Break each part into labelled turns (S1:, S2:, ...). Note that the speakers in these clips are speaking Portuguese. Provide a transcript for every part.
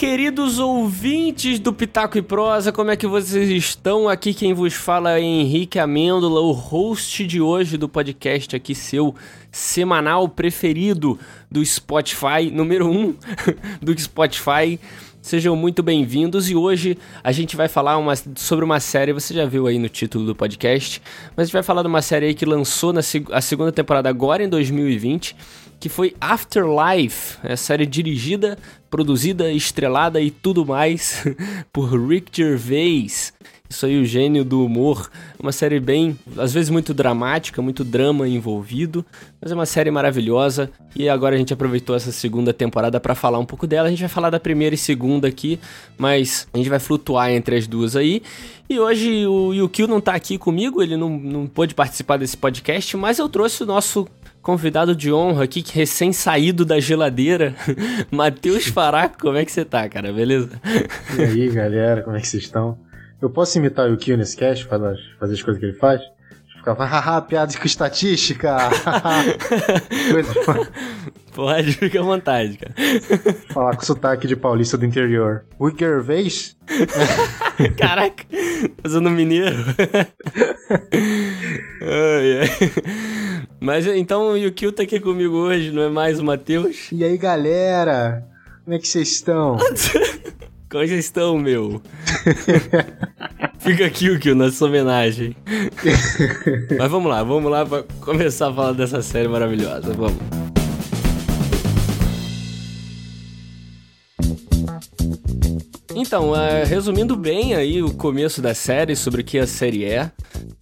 S1: queridos ouvintes do Pitaco e Prosa, como é que vocês estão? Aqui quem vos fala é Henrique Amêndola, o host de hoje do podcast aqui, seu semanal preferido do Spotify, número 1 um do Spotify. Sejam muito bem-vindos e hoje a gente vai falar uma, sobre uma série, você já viu aí no título do podcast, mas a gente vai falar de uma série que lançou na a segunda temporada agora em 2020 que foi Afterlife, é a série dirigida, produzida, estrelada e tudo mais por Rick Gervais. Isso aí, o gênio do humor. Uma série bem, às vezes muito dramática, muito drama envolvido, mas é uma série maravilhosa. E agora a gente aproveitou essa segunda temporada para falar um pouco dela. A gente vai falar da primeira e segunda aqui, mas a gente vai flutuar entre as duas aí. E hoje o Yukio não tá aqui comigo, ele não, não pôde participar desse podcast, mas eu trouxe o nosso convidado de honra aqui, recém-saído da geladeira, Matheus Faraco. Como é que você tá, cara? Beleza?
S2: E aí, galera, como é que vocês estão? Eu posso imitar o Yukio nesse cast, fazer as coisas que ele faz? Ficava, haha, piada com estatística.
S1: Pode, fica à vontade, cara.
S2: Falar com sotaque de paulista do interior. O Gervais?
S1: Caraca, fazendo mineiro. ai, ai. Mas então o Yukio tá aqui comigo hoje, não é mais o Matheus?
S2: E aí, galera? Como é que vocês estão?
S1: Como vocês estão, meu? Fica aqui o que na sua homenagem. Mas vamos lá, vamos lá pra começar a falar dessa série maravilhosa. Vamos. Então, uh, resumindo bem aí o começo da série, sobre o que a série é,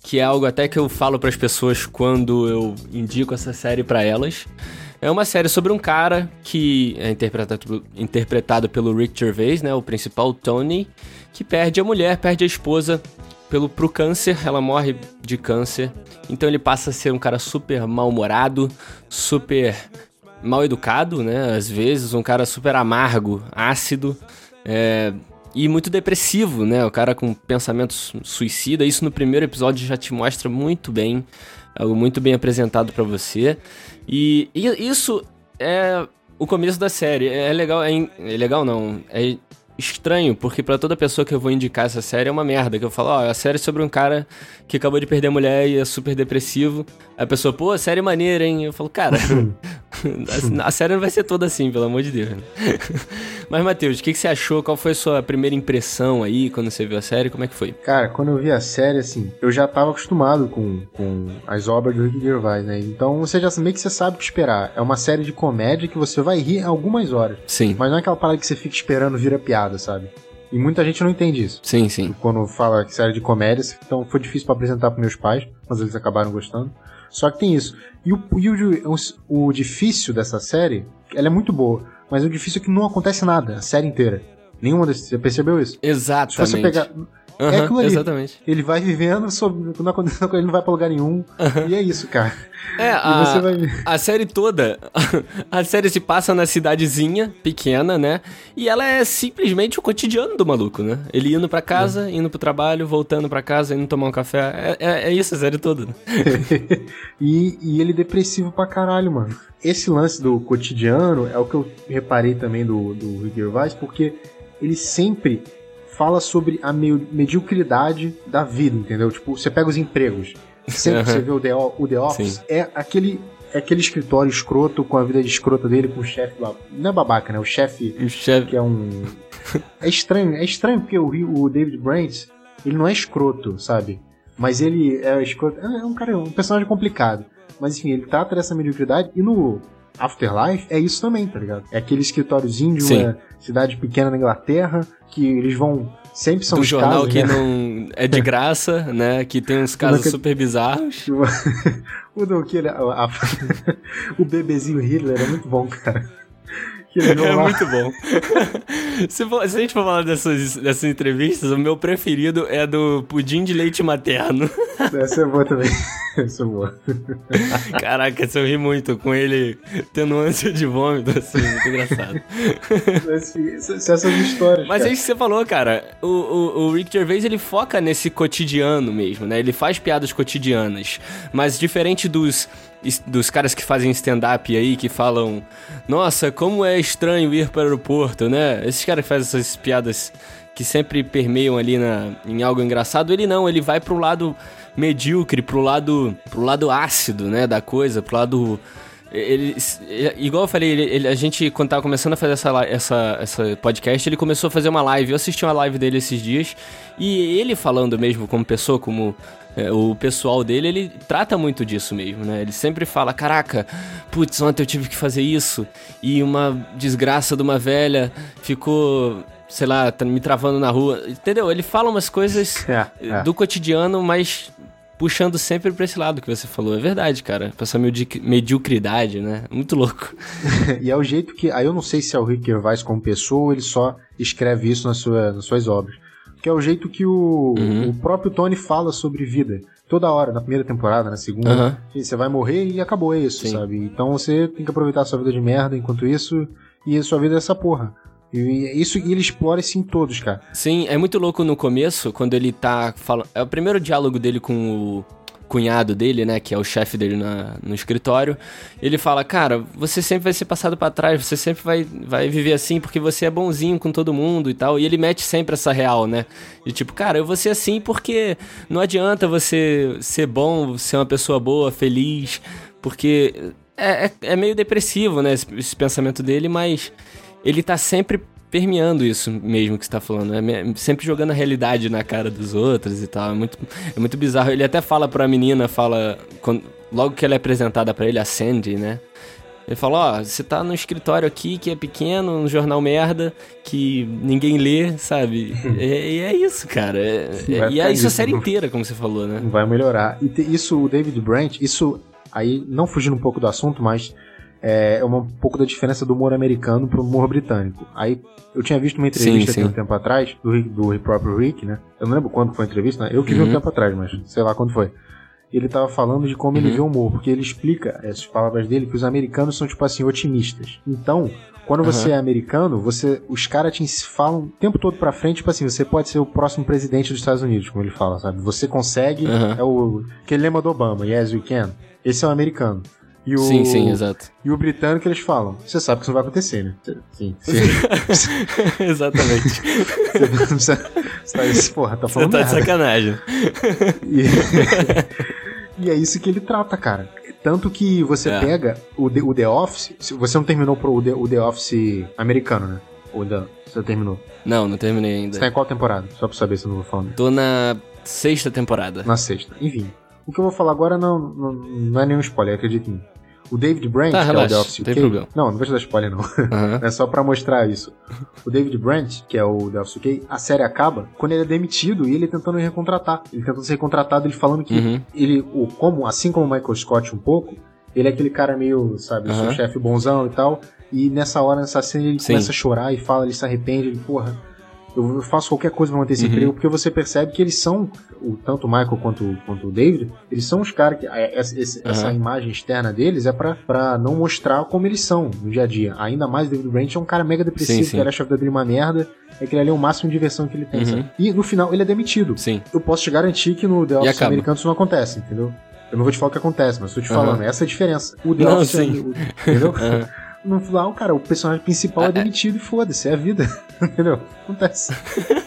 S1: que é algo até que eu falo para as pessoas quando eu indico essa série para elas. É uma série sobre um cara que é interpretado, interpretado pelo Rick Gervais, né, o principal Tony, que perde a mulher, perde a esposa pelo pro câncer, ela morre de câncer. Então ele passa a ser um cara super mal-humorado, super mal educado, né? Às vezes, um cara super amargo, ácido. É, e muito depressivo, né? O cara com pensamentos suicida. Isso no primeiro episódio já te mostra muito bem, algo muito bem apresentado para você. E, e, isso é o começo da série. É legal, é, é legal não, é estranho, porque para toda pessoa que eu vou indicar essa série é uma merda. Que eu falo, ó, oh, a série é sobre um cara que acabou de perder a mulher e é super depressivo. A pessoa, pô, série é maneira, hein? Eu falo, cara, a, a, série não vai ser toda assim, pelo amor de Deus. Mas, Matheus, o que, que, você achou? Qual foi a sua primeira impressão aí quando você viu a série? Como é que foi?
S2: Cara, quando eu vi a série, assim, eu já tava acostumado com, com as obras do Rick Gervais, né? Então você já meio que você sabe o que esperar. É uma série de comédia que você vai rir algumas horas.
S1: Sim.
S2: Mas não é aquela parada que você fica esperando vira piada, sabe? E muita gente não entende isso.
S1: Sim, sim.
S2: Quando fala que série de comédia, então foi difícil para apresentar para meus pais, mas eles acabaram gostando. Só que tem isso. E o, e o, o, difícil dessa série, ela é muito boa, mas o difícil é que não acontece nada, a série inteira. Nenhuma desses. Você percebeu isso?
S1: Exatamente.
S2: Se você pegar.
S1: Uhum, é aquilo ali. Exatamente.
S2: Ele vai vivendo, sobre, não acontece ele não vai pra lugar nenhum. Uhum. E é isso, cara.
S1: É, a, vai... a série toda, a série se passa na cidadezinha, pequena, né? E ela é simplesmente o cotidiano do maluco, né? Ele indo pra casa, é. indo pro trabalho, voltando pra casa, indo tomar um café. É, é, é isso a série toda. Né?
S2: e, e ele depressivo pra caralho, mano. Esse lance do cotidiano é o que eu reparei também do, do Rick Gervais, porque ele sempre fala sobre a mediocridade da vida, entendeu? Tipo, você pega os empregos. Sempre que você vê o The, o The Office, Sim. é aquele é aquele escritório escroto com a vida de escrota dele, com o chefe. Não é babaca, né? O chefe.
S1: O chefe.
S2: Que é um. É estranho, é estranho porque o, o David Brent, ele não é escroto, sabe? Mas ele é escroto. É um cara, um personagem complicado. Mas enfim, ele trata dessa mediocridade e no Afterlife é isso também, tá ligado? É aquele escritóriozinho de uma Sim. cidade pequena na Inglaterra que eles vão sempre são
S1: do
S2: os
S1: jornal
S2: casos,
S1: que
S2: né?
S1: não é de graça, né? Que tem uns casos que... super bizarros.
S2: o do que ele, a, a, o bebezinho Hitler é muito bom, cara.
S1: É lá. muito bom. se, for, se, a gente for falar dessas, dessas entrevistas, o meu preferido é do pudim de leite materno.
S2: Essa é boa também. Essa é boa.
S1: Caraca, eu ri muito com ele tendo ânsia de vômito, assim, muito engraçado.
S2: Essas histórias.
S1: Mas
S2: cara.
S1: é isso que você falou, cara. O, o, o Rick Gervais, ele foca nesse cotidiano mesmo, né? Ele faz piadas cotidianas. Mas diferente dos dos caras que fazem stand-up aí, que falam, nossa, como é estranho ir para o aeroporto, né? Esses caras que fazem essas piadas que sempre permeiam ali na, em algo engraçado, ele não, ele vai pro lado medíocre, pro lado, pro lado ácido, né, da coisa, pro lado ele, igual eu falei, ele, ele, a gente, quando tava começando a fazer essa, essa, essa podcast, ele começou a fazer uma live. Eu assisti uma live dele esses dias. E ele falando mesmo como pessoa, como é, o pessoal dele, ele trata muito disso mesmo, né? Ele sempre fala: Caraca, putz, ontem eu tive que fazer isso. E uma desgraça de uma velha ficou sei lá, tá me travando na rua. Entendeu? Ele fala umas coisas é, é. do cotidiano, mas puxando sempre pra esse lado que você falou. É verdade, cara. Pra essa mediocridade, né? Muito louco.
S2: e é o jeito que. Aí eu não sei se é o Rick Gervais como pessoa ou ele só escreve isso nas, sua, nas suas obras. Que é o jeito que o, uhum. o próprio Tony fala sobre vida. Toda hora, na primeira temporada, na segunda. Uhum. Você vai morrer e acabou isso, Sim. sabe? Então você tem que aproveitar a sua vida de merda enquanto isso. E a sua vida é essa porra. E isso ele explora isso em todos, cara.
S1: Sim, é muito louco no começo, quando ele tá falando. É o primeiro diálogo dele com o cunhado dele, né, que é o chefe dele na, no escritório, ele fala, cara, você sempre vai ser passado para trás, você sempre vai, vai viver assim porque você é bonzinho com todo mundo e tal, e ele mete sempre essa real, né, de tipo, cara, eu vou ser assim porque não adianta você ser bom, ser uma pessoa boa, feliz, porque é, é, é meio depressivo, né, esse, esse pensamento dele, mas ele tá sempre permeando isso mesmo que você tá falando, né? Sempre jogando a realidade na cara dos outros e tal. É muito, é muito bizarro. Ele até fala pra menina, fala. Quando, logo que ela é apresentada para ele, a Sandy, né? Ele fala, ó, oh, você tá no escritório aqui que é pequeno, um jornal merda, que ninguém lê, sabe? E, e é isso, cara. É, é, e é isso a série inteira, como você falou, né?
S2: Vai melhorar. E te, isso, o David Brent, isso aí, não fugindo um pouco do assunto, mas é uma, um pouco da diferença do humor americano pro humor britânico. Aí eu tinha visto uma entrevista sim, sim. um tempo atrás, do, do próprio Rick, né? Eu não lembro quando foi a entrevista, né? Eu que vi uhum. um tempo atrás, mas sei lá quando foi. Ele tava falando de como uhum. ele vê o humor, porque ele explica essas palavras dele que os americanos são, tipo assim, otimistas. Então, quando você uhum. é americano, você, os caras te falam o tempo todo pra frente, tipo assim, você pode ser o próximo presidente dos Estados Unidos, como ele fala, sabe? Você consegue, é o. Aquele lema do Obama, yes, you can. Esse é o americano.
S1: E o, sim, sim, exato.
S2: E o britânico eles falam, você sabe que isso não vai acontecer, né?
S1: Sim. sim. Exatamente.
S2: você, você tá, porra, tá falando
S1: Você tá de sacanagem.
S2: E, e, é isso que ele trata, cara. Tanto que você é. pega o The, o The Office, você não terminou pro, o, The, o The Office americano, né? Ou da, você terminou?
S1: Não, não terminei ainda.
S2: Você tá em qual temporada? Só pra saber se eu não vou falar.
S1: Tô na sexta temporada.
S2: Na sexta. Enfim. O que eu vou falar agora não, não, não é nenhum spoiler, acredite em mim. O David Brent,
S1: tá,
S2: que
S1: relaxa,
S2: é o The Office
S1: UK. Problema.
S2: Não, não vou te dar spoiler, não. Uhum. é só pra mostrar isso. O David Brent, que é o The Office UK, a série acaba quando ele é demitido e ele tentando recontratar. Ele tentando ser recontratado, ele falando que uhum. ele, o, como, assim como o Michael Scott um pouco, ele é aquele cara meio, sabe, uhum. seu chefe bonzão e tal. E nessa hora, nessa cena, ele Sim. começa a chorar e fala, ele se arrepende, ele, porra, eu faço qualquer coisa pra manter esse uhum. emprego, porque você percebe que eles são, o, tanto o Michael quanto, quanto o David, eles são os caras que. Essa, essa, uhum. essa imagem externa deles é pra, pra não mostrar como eles são no dia a dia. Ainda mais o David Branch é um cara mega depressivo, sim, sim. que acha a vida dele uma merda. É que ele ali é o máximo de diversão que ele tem. Uhum. E no final ele é demitido.
S1: Sim.
S2: Eu posso te garantir que no The Office americano isso não acontece, entendeu? Eu não vou te falar o que acontece, mas estou te falando, essa é a diferença. O The
S1: não, Office, sim.
S2: É, o, entendeu? no final, cara, o personagem principal é, é demitido e foda-se, é a vida. Entendeu? Acontece.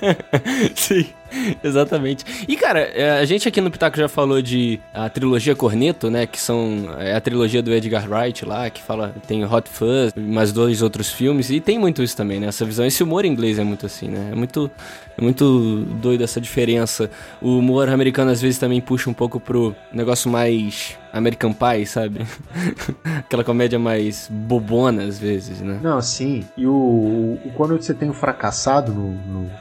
S1: Sim, exatamente. E, cara, é, a gente aqui no Pitaco já falou de a trilogia Corneto, né? Que são é a trilogia do Edgar Wright lá, que fala, tem Hot Fuzz, mais dois outros filmes, e tem muito isso também, né? Essa visão. Esse humor inglês é muito assim, né? É muito, é muito doido essa diferença. O humor americano às vezes também puxa um pouco pro negócio mais American Pie, sabe? Aquela comédia mais bobona às vezes, né?
S2: Não, sim. E o, o quando você tem o fracassado no,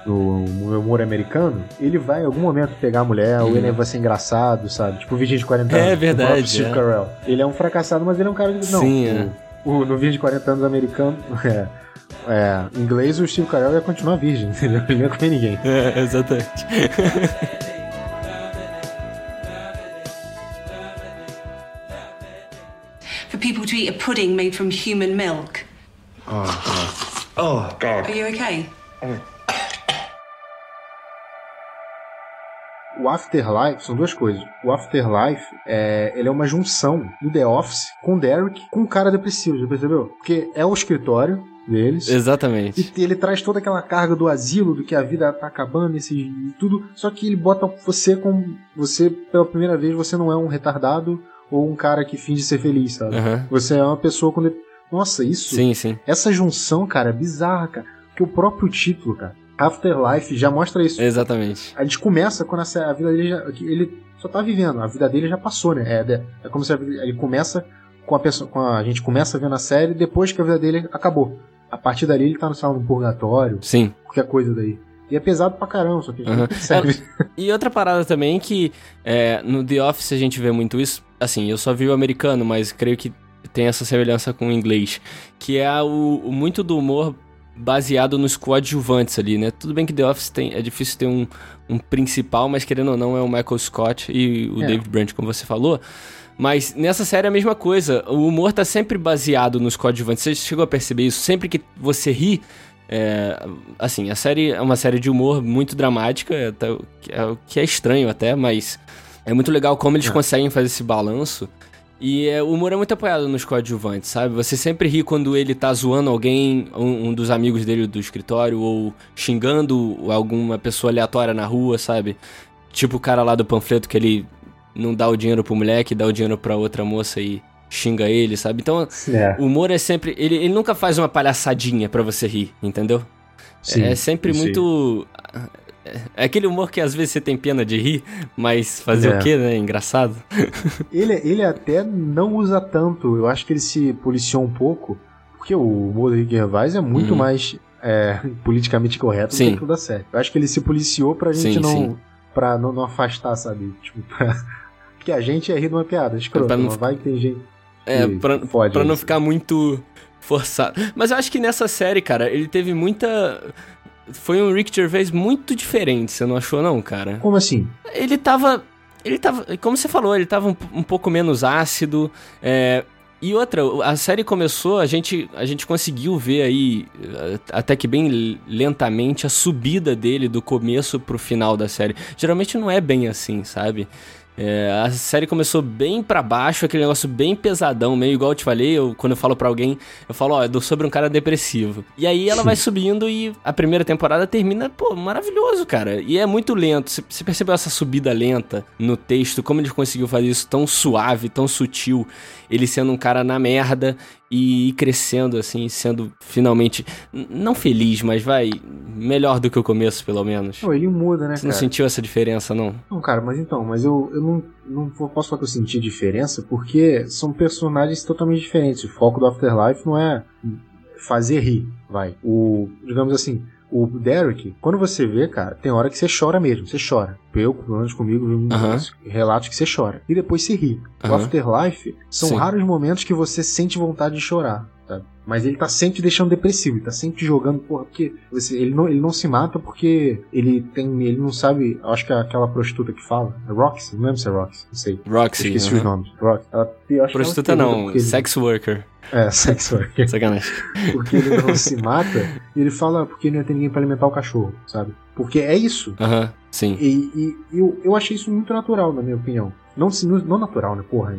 S2: no, no, humor americano, ele vai em algum momento pegar a mulher, hum. ou ele vai ser engraçado, sabe? Tipo o Virgem de 40
S1: anos. É verdade.
S2: Steve é. Carell. Ele é um fracassado, mas ele é um cara de. Não,
S1: sim, é.
S2: o, o, no Virgem de 40 anos americano. É, é, em inglês, o Steve Carell ia continuar virgem, entendeu? Ele não ia comer ninguém.
S1: É, exatamente.
S3: for people to eat a pudding made from human milk.
S4: Oh, God. Oh, God.
S3: Are you okay?
S2: O Afterlife são duas coisas. O Afterlife é, ele é uma junção do The Office com o Derek com o cara depressivo, já percebeu? Porque é o escritório deles.
S1: Exatamente.
S2: E ele traz toda aquela carga do asilo, do que a vida tá acabando, esse, e tudo. Só que ele bota você com. Você, pela primeira vez, você não é um retardado ou um cara que finge ser feliz, sabe?
S1: Aham.
S2: Você é uma pessoa com. Nossa, isso.
S1: Sim, sim.
S2: Essa junção, cara, é bizarra, cara. Porque o próprio título, cara, Afterlife, já mostra isso.
S1: Exatamente.
S2: A gente começa quando a, vida dele já. Ele só tá vivendo, a vida dele já passou, né? É, é- é como se vida- ele começa com a pessoa. Com a, a gente começa vendo a série depois que a vida dele acabou. A partir dali ele tá no salão do purgatório,
S1: Sim.
S2: qualquer coisa daí. E é pesado pra caramba, só que a gente percebe.
S1: E outra parada também que é, no The Office a gente vê muito isso. Assim, eu só vi o americano, mas creio que tem essa semelhança com o inglês. Que é o, o muito do humor baseado nos coadjuvantes ali, né? Tudo bem que The Office tem, é difícil ter um, um principal, mas querendo ou não é o Michael Scott e o
S2: É.
S1: David Brent, como você falou. Mas nessa série é a mesma coisa. O humor tá sempre baseado nos coadjuvantes. Você chegou a perceber isso? Sempre que você ri, é, assim, a série é uma série de humor muito dramática, é, até o que- é que é estranho até, mas é muito legal como eles
S2: É.
S1: conseguem fazer esse balanço. E é, o humor é muito apoiado nos coadjuvantes, sabe? Você sempre ri quando ele tá zoando alguém, um, um dos amigos dele do escritório, ou xingando alguma pessoa aleatória na rua, sabe? Tipo o cara lá do panfleto que ele não dá o dinheiro pro moleque, dá o dinheiro pra outra moça e xinga ele, sabe? Então,
S2: É,
S1: o humor é sempre. Ele, ele nunca faz uma palhaçadinha pra você rir, entendeu?
S2: sim,
S1: é sempre
S2: sim.
S1: muito. É aquele humor que às vezes você tem pena de rir, mas fazer
S2: É.
S1: o quê, né? Engraçado.
S2: Ele, ele até não usa tanto, eu acho que ele se policiou um pouco, porque o humor do Rick Gervais é muito
S1: Uhum.
S2: mais é, politicamente correto
S1: Sim.
S2: do que o da série. Eu acho que ele se policiou pra gente
S1: Sim,
S2: não.
S1: sim.
S2: pra não, não afastar, sabe? Tipo, pra... Porque a gente é rir de uma piada, escroto,
S1: Pra não
S2: vai que tem gente.
S1: É,
S2: que
S1: pra, pra não ficar muito forçado. Mas eu acho que nessa série, cara, ele teve muita. Foi um Rick Gervais muito diferente, você não achou, não, cara?
S2: Como assim?
S1: Ele tava. Ele tava. Como você falou, ele tava um, um pouco menos ácido. é, e outra, a série começou, a gente, a gente conseguiu ver aí, até que bem lentamente, a subida dele do começo pro final da série. Geralmente não é bem assim, sabe? É, a série começou bem pra baixo, aquele negócio bem pesadão, meio igual eu te falei, eu, quando eu falo pra alguém, eu falo, ó, do- sobre um cara depressivo. E aí ela vai subindo e a primeira temporada termina, pô, maravilhoso, cara. E é muito lento. Você percebeu essa subida lenta no texto, como ele conseguiu fazer isso tão suave, tão sutil, ele sendo um cara na merda e ir crescendo, assim, sendo finalmente, não feliz, mas vai, melhor do que o começo, pelo menos.
S2: Não, ele muda, né,
S1: Você não
S2: cara?
S1: sentiu essa diferença, não?
S2: Não, cara, mas então, mas eu, eu não, não posso falar que eu senti diferença porque são personagens totalmente diferentes. O foco do Afterlife não é fazer rir, vai. O, digamos assim, o Derek, quando você vê, cara, tem hora que você chora mesmo, você chora. Eu, pelo menos comigo, vi muitos relatos que você chora. E depois você ri. O
S1: Aham.
S2: Afterlife são
S1: Sim.
S2: raros momentos que você sente vontade de chorar. sabe? Mas ele tá sempre deixando depressivo, ele tá sempre jogando, porra, porque ele, não, ele não se mata porque ele tem. ele não sabe. Acho que é aquela prostituta que fala. É Roxy? Não lembro se é Roxy, não sei. Eu
S1: Roxy.
S2: esqueci
S1: aham.
S2: os nomes. Roxy. Ela, que
S1: Prostituta não,
S2: porque ele-
S1: sex worker.
S2: É, sex worker.
S1: Sacanagem.
S2: Porque ele não se mata, e ele fala porque não ia ter ninguém pra alimentar o cachorro, sabe? Porque é isso.
S1: Aham, sim.
S2: E, e eu, eu achei isso muito natural, na minha opinião. Não, não natural, né? Porra,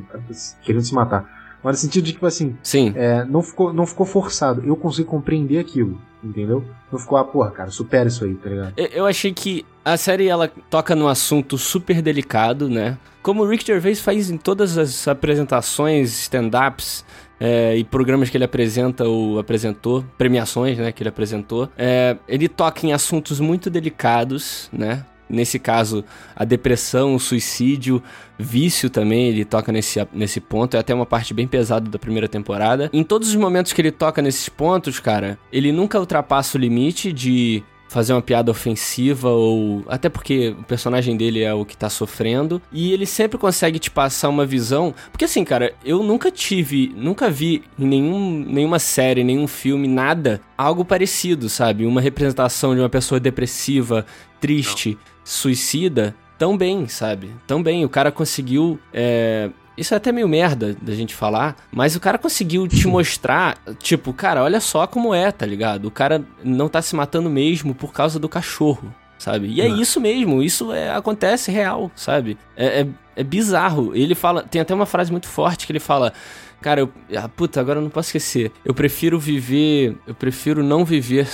S2: querendo se matar. Mas no sentido de, tipo assim,
S1: Sim.
S2: é, não, ficou, não ficou forçado. Eu consigo compreender aquilo, entendeu? Não ficou, ah, porra, cara, supera isso aí, tá ligado?
S1: Eu- Eu achei que a série ela toca num assunto super delicado, né? Como o Rick Gervais faz em todas as apresentações, stand-ups é, e programas que ele apresenta ou apresentou, premiações, né, que ele apresentou, é, ele toca em assuntos muito delicados, né? Nesse caso, a depressão, o suicídio, vício também, ele toca nesse, nesse ponto. É até uma parte bem pesada da primeira temporada. Em todos os momentos que ele toca nesses pontos, cara, ele nunca ultrapassa o limite de fazer uma piada ofensiva ou até porque o personagem dele é o que tá sofrendo e ele sempre consegue te passar uma visão, porque assim, cara, eu nunca tive, nunca vi em nenhum, nenhuma série, nenhum filme, nada algo parecido, sabe? Uma representação de uma pessoa depressiva, triste, suicida tão bem, sabe? Tão bem. O cara conseguiu é, isso é até meio merda da gente falar, mas o cara conseguiu te mostrar, tipo, cara, olha só como é, tá ligado? O cara não tá se matando mesmo por causa do cachorro, sabe? E é
S2: Não.
S1: isso mesmo, isso é, acontece real, sabe? É, é, é bizarro. Ele fala, tem até uma frase muito forte que ele fala. Cara, eu. Ah, puta, agora eu não posso esquecer. Eu prefiro viver. Eu prefiro não viver.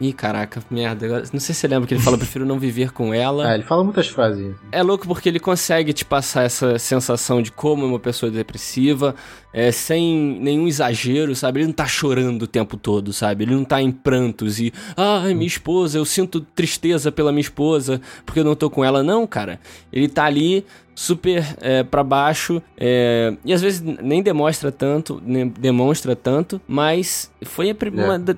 S1: Ih, caraca, merda. Agora, não sei se você lembra que ele fala, eu prefiro não viver com ela.
S2: Ah, ele fala muitas frases.
S1: É louco porque ele consegue te passar essa sensação de como é uma pessoa depressiva, é, sem nenhum exagero, sabe? Ele não tá chorando o tempo todo, sabe? Ele não tá em prantos e, ai, minha esposa, eu sinto tristeza pela minha esposa porque eu não tô com ela. Não, cara. Ele tá ali super é, para baixo é, e às vezes nem demonstra tanto, nem demonstra tanto, mas foi
S2: É.
S1: uma, da-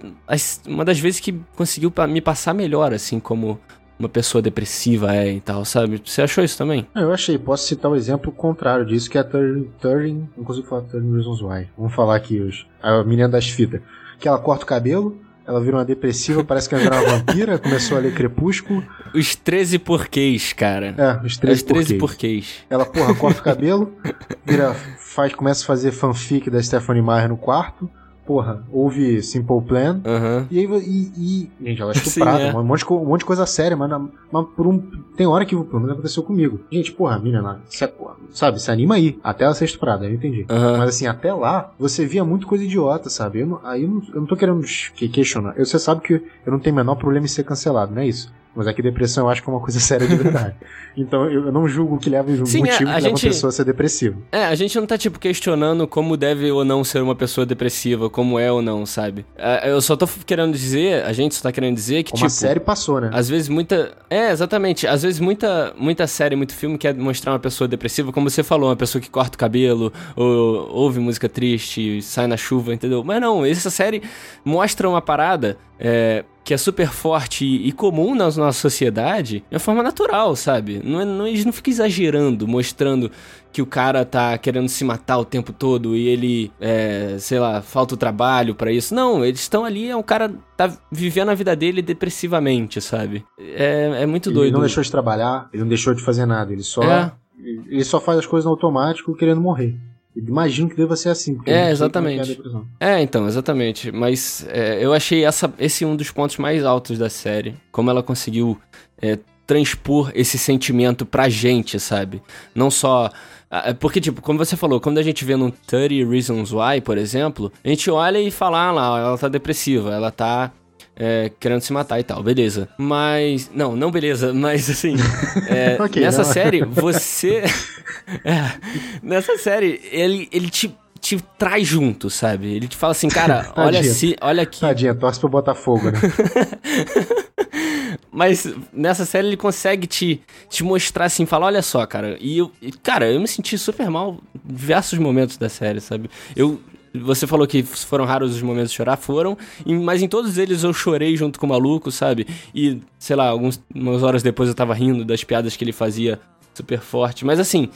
S1: uma das vezes que conseguiu me passar melhor, assim, como uma pessoa depressiva é e tal, sabe? Você achou isso também?
S2: Ah, Eu achei, posso citar o exemplo contrário disso, que é a 30, 30 não consigo falar 30 Reasons Why. Vamos falar aqui hoje. A menina das fitas. Que ela corta o cabelo, ela vira uma depressiva, parece que ela virou uma vampira, começou a ler Crepúsculo.
S1: Os 13 porquês, cara.
S2: É, os
S1: Os
S2: 13
S1: 13
S2: porquês.
S1: porquês.
S2: Ela, porra, corta o cabelo, vira, faz, começa a fazer fanfic da Stephanie Meyer no quarto. Porra, ouve Simple Plan.
S1: Aham.
S2: E aí, e, e- gente, ela é
S1: Sim,
S2: estuprada,
S1: é.
S2: um, monte de, um monte de coisa séria, mas, na- mas por um, tem hora que pelo menos aconteceu comigo. Gente, porra, a mina lá, se, sabe, se anima aí, até ela ser estuprada, eu entendi.
S1: Aham.
S2: Mas assim, até lá, você via muito coisa idiota, sabe? Eu não, aí eu não, eu não tô querendo que- questionar. Eu, você sabe que eu não tenho o menor problema em ser cancelado, não é isso? Mas aqui depressão eu acho que é uma coisa séria de verdade. então eu, eu não julgo o que leva
S1: Sim,
S2: motivo
S1: é,
S2: que
S1: a
S2: leva
S1: gente-
S2: uma pessoa a ser depressiva.
S1: É, a gente não tá, tipo, questionando como deve ou não ser uma pessoa depressiva, como é ou não, sabe? É, Eu só tô querendo dizer, a gente só tá querendo dizer que,
S2: Como
S1: tipo...
S2: série passou, né?
S1: Às vezes muita. É, exatamente. Às vezes muita, muita série, muito filme quer mostrar uma pessoa depressiva, como você falou, uma pessoa que corta o cabelo, ou ouve música triste, sai na chuva, entendeu? Mas não, essa série mostra uma parada é, que é super forte e, comum na nossa sociedade de uma forma natural, sabe? Não, é- não, eles não ficam exagerando, mostrando que o cara tá querendo se matar o tempo todo e ele, é, sei lá, falta o trabalho pra isso. Não, eles estão ali, é um cara tá vivendo a vida dele depressivamente, sabe? É, é muito
S2: Ele
S1: doido.
S2: não deixou de trabalhar, ele não deixou de fazer nada, ele só,
S1: É.
S2: ele só faz as coisas no automático querendo morrer. Imagino que deva ser assim.
S1: É, exatamente.
S2: é.
S1: É, então, exatamente. Mas é, eu achei essa, esse um dos pontos mais altos da série. Como ela conseguiu é, transpor esse sentimento pra gente, sabe? Não só. ah, Porque, tipo, como você falou, quando a gente vê no 30 Reasons Why, por exemplo, a gente olha e fala, ah lá, ela tá depressiva, ela tá. É, querendo se matar e tal, beleza. Mas. Não, não beleza, mas assim. é,
S2: Ok,
S1: nessa
S2: não.
S1: série, você. É, nessa série, ele, ele te, te traz junto, sabe? Ele te fala assim, cara, olha, se, olha aqui.
S2: Tadinha, torce pro Botafogo, né?
S1: Mas nessa série ele consegue te, te mostrar assim, falar, olha só, cara. E eu, cara, eu me senti super mal em diversos momentos da série, sabe? Eu. Você falou que foram raros os momentos de chorar, foram, mas em todos eles eu chorei junto com o maluco, sabe? E, sei lá, algumas umas horas depois eu tava rindo das piadas que ele fazia super forte. Mas assim,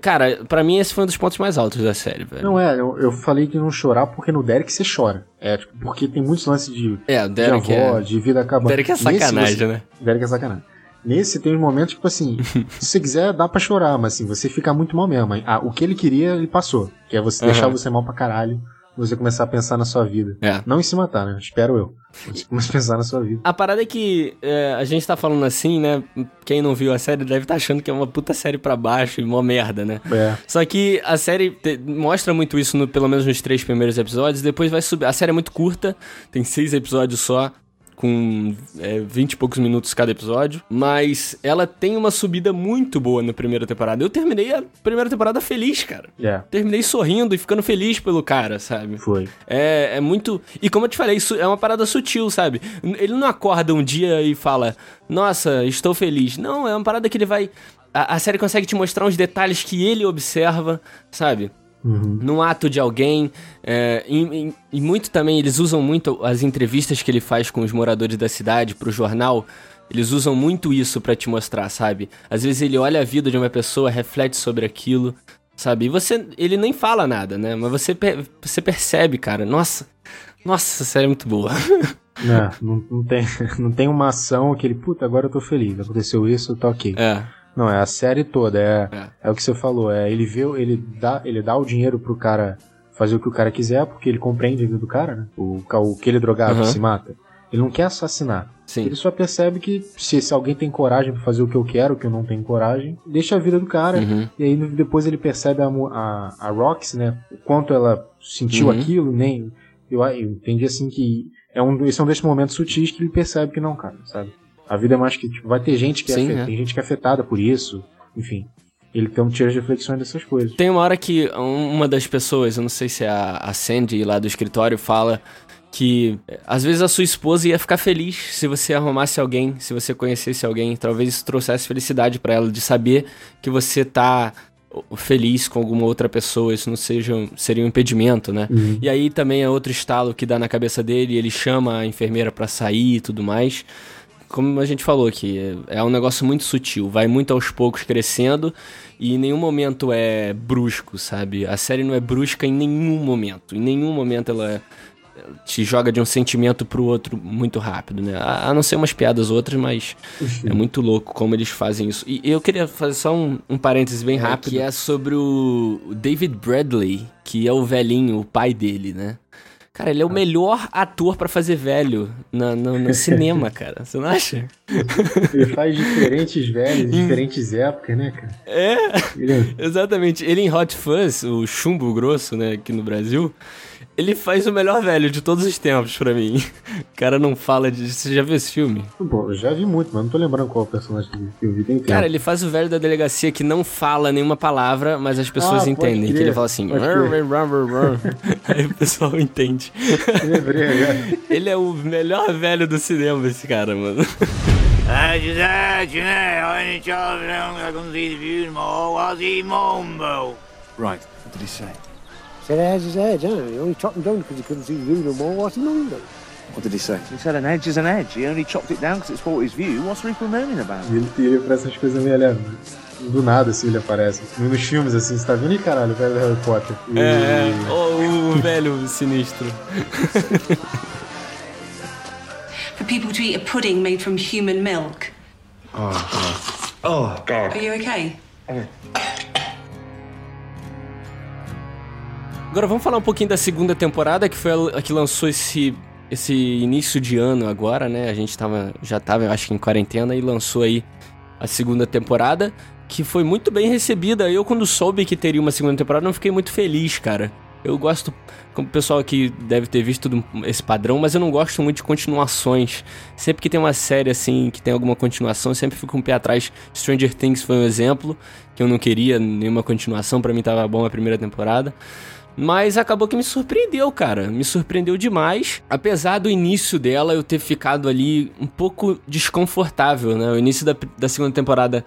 S1: cara, pra mim esse foi um dos pontos mais altos da série, velho.
S2: Não é, eu, eu falei de não chorar porque no Derek você chora. É, tipo, porque tem muitos lances de,
S1: É, o
S2: de
S1: Derek
S2: avó,
S1: é.
S2: de vida acabando.
S1: Derek é sacanagem,
S2: você-
S1: né?
S2: Derek é sacanagem. Nesse tem uns momentos, tipo assim, se você quiser, dá pra chorar, mas assim, você fica muito mal mesmo. Ah, o que ele queria, ele passou. Que é você
S1: Aham.
S2: deixar você mal pra caralho, você começar a pensar na sua vida.
S1: É.
S2: Não em se matar, né? Espero eu. Você começa a pensar na sua vida.
S1: A parada é que é, a gente tá falando assim, né? Quem não viu a série deve estar achando que é uma puta série pra baixo e mó merda, né?
S2: É.
S1: Só que a série te- mostra muito isso, no- pelo menos nos três primeiros episódios. Depois vai subir. A série é muito curta, tem seis episódios só, com é, 20 e poucos minutos cada episódio. Mas ela tem uma subida muito boa na primeira temporada. Eu terminei a primeira temporada feliz, cara.
S2: É,
S1: Terminei sorrindo e ficando feliz pelo cara, sabe?
S2: foi.
S1: É, é muito. E como eu te falei, isso é uma parada sutil, sabe? Ele não acorda um dia e fala, nossa, estou feliz. Não, é uma parada que ele vai. A, a série consegue te mostrar uns detalhes que ele observa, sabe?
S2: Uhum.
S1: No ato de alguém. é, e, e- e muito também, eles usam muito as entrevistas que ele faz com os moradores da cidade pro jornal. Eles usam muito isso pra te mostrar, sabe? Às vezes ele olha a vida de uma pessoa, reflete sobre aquilo, sabe? E você, ele nem fala nada, né? Mas você, per- você percebe, cara. Nossa, nossa, essa série é muito boa.
S2: É, não, não, tem, não tem uma ação que ele, puta, agora eu tô feliz, aconteceu isso, tá ok.
S1: é.
S2: Não, é a série toda, é, é. é o que você falou, é ele vê, ele dá, ele dá o dinheiro pro cara fazer o que o cara quiser, porque ele compreende a vida do cara, né? O, o que ele drogado uhum. se mata. Ele não quer assassinar. Sim. Ele só percebe que se, se alguém tem coragem para fazer o que eu quero, que eu não tenho coragem, deixa a vida do cara. Uhum. E aí depois ele percebe a, a, a Rox, né? O quanto ela sentiu uhum. aquilo, nem. Eu, eu entendi assim que é um, esse é um desses momentos sutis que ele percebe que não, cara, sabe? A vida é mais que. Tipo, vai ter gente que é Sim, é. tem gente que é afetada por isso, enfim. Ele tem um tiro de reflexões dessas coisas.
S1: Tem uma hora que uma das pessoas, eu não sei se é a Sandy lá do escritório, fala que às vezes a sua esposa ia ficar feliz se você arrumasse alguém, se você conhecesse alguém, talvez isso trouxesse felicidade para ela de saber que você tá feliz com alguma outra pessoa, isso não seja seria um impedimento, né? Uhum. E aí também é outro estalo que dá na cabeça dele, ele chama a enfermeira para sair e tudo mais. Como a gente falou aqui, é um negócio muito sutil, vai muito aos poucos crescendo e em nenhum momento é brusco, sabe? A série não é brusca em nenhum momento. Em nenhum momento ela te joga de um sentimento pro outro muito rápido, né? A, não ser umas piadas outras, mas é muito louco como eles fazem isso. E eu queria fazer só um, um parênteses bem é rápido, que é sobre o David Bradley, que é o velhinho, o pai dele, né? Cara, ele é o melhor ator para fazer velho no, no, no cinema, cara. Você não acha?
S2: Ele faz diferentes velhos, diferentes épocas, né, cara?
S1: É, ele... É exatamente. Ele em Hot Fuzz, o chumbo grosso, né, aqui no Brasil, ele faz o melhor velho de todos os tempos para mim. O cara não fala de. Você já viu esse filme?
S2: Bom, eu já vi muito, mas não tô lembrando qual personagem que eu vi. Tem
S1: cara, ele faz o velho da delegacia que não fala nenhuma palavra, mas as pessoas ah, entendem. Que ele fala assim. Aí o pessoal entende. ele é o melhor velho do cinema, esse cara, mano. Ah,
S5: right, what did he say? Said edge is edge, huh? He only chopped him down because he couldn't see the view no more. What's he known though?
S4: What did he say?
S5: He said an edge is an edge. He only chopped it down because it's for his view. What's Rico moaning about?
S2: E ele, ele pra essas coisas meio ele do nada assim ele aparece. Nos filmes assim, você tá vendo? Ih, caralho, o velho Harry Potter.
S1: E... É, oh, o velho sinistro.
S3: For people to eat a pudding made from human milk.
S4: Oh, God. Oh, God.
S3: Are you okay?
S1: Oh. Agora vamos falar um pouquinho da segunda temporada, que foi a que lançou esse, esse início de ano agora, né? A gente tava, já tava, acho que em quarentena, e lançou aí a segunda temporada, que foi muito bem recebida. Eu, quando soube que teria uma segunda temporada, não fiquei muito feliz, cara. Eu gosto, como o pessoal aqui deve ter visto esse padrão, mas eu não gosto muito de continuações. Sempre que tem uma série assim, que tem alguma continuação, eu sempre fico um pé atrás. Stranger Things foi um exemplo, que eu não queria nenhuma continuação, para mim tava bom a primeira temporada. Mas acabou que me surpreendeu, cara. Me surpreendeu demais. Apesar do início dela eu ter ficado ali um pouco desconfortável, né? O início da, da segunda temporada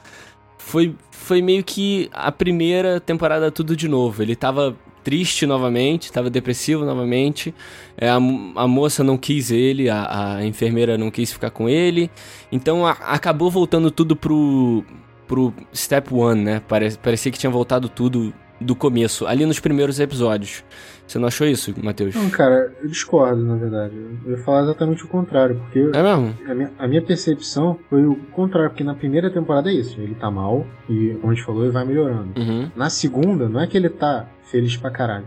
S1: foi, foi meio que a primeira temporada tudo de novo. Ele tava triste novamente, tava depressivo novamente. É, a, a, moça não quis ele, a, a, enfermeira não quis ficar com ele. Então a, acabou voltando tudo pro, pro Step One, né? Pare, parecia que tinha voltado tudo do começo, ali nos primeiros episódios. Você não achou isso, Matheus?
S2: Não, cara, eu discordo, na verdade. Eu ia falar exatamente o contrário, porque.
S1: É mesmo?
S2: A minha, a minha percepção foi o contrário, porque na primeira temporada é isso. Ele tá mal, e como a gente falou, ele vai melhorando.
S1: Uhum.
S2: Na segunda, não é que ele tá feliz pra caralho.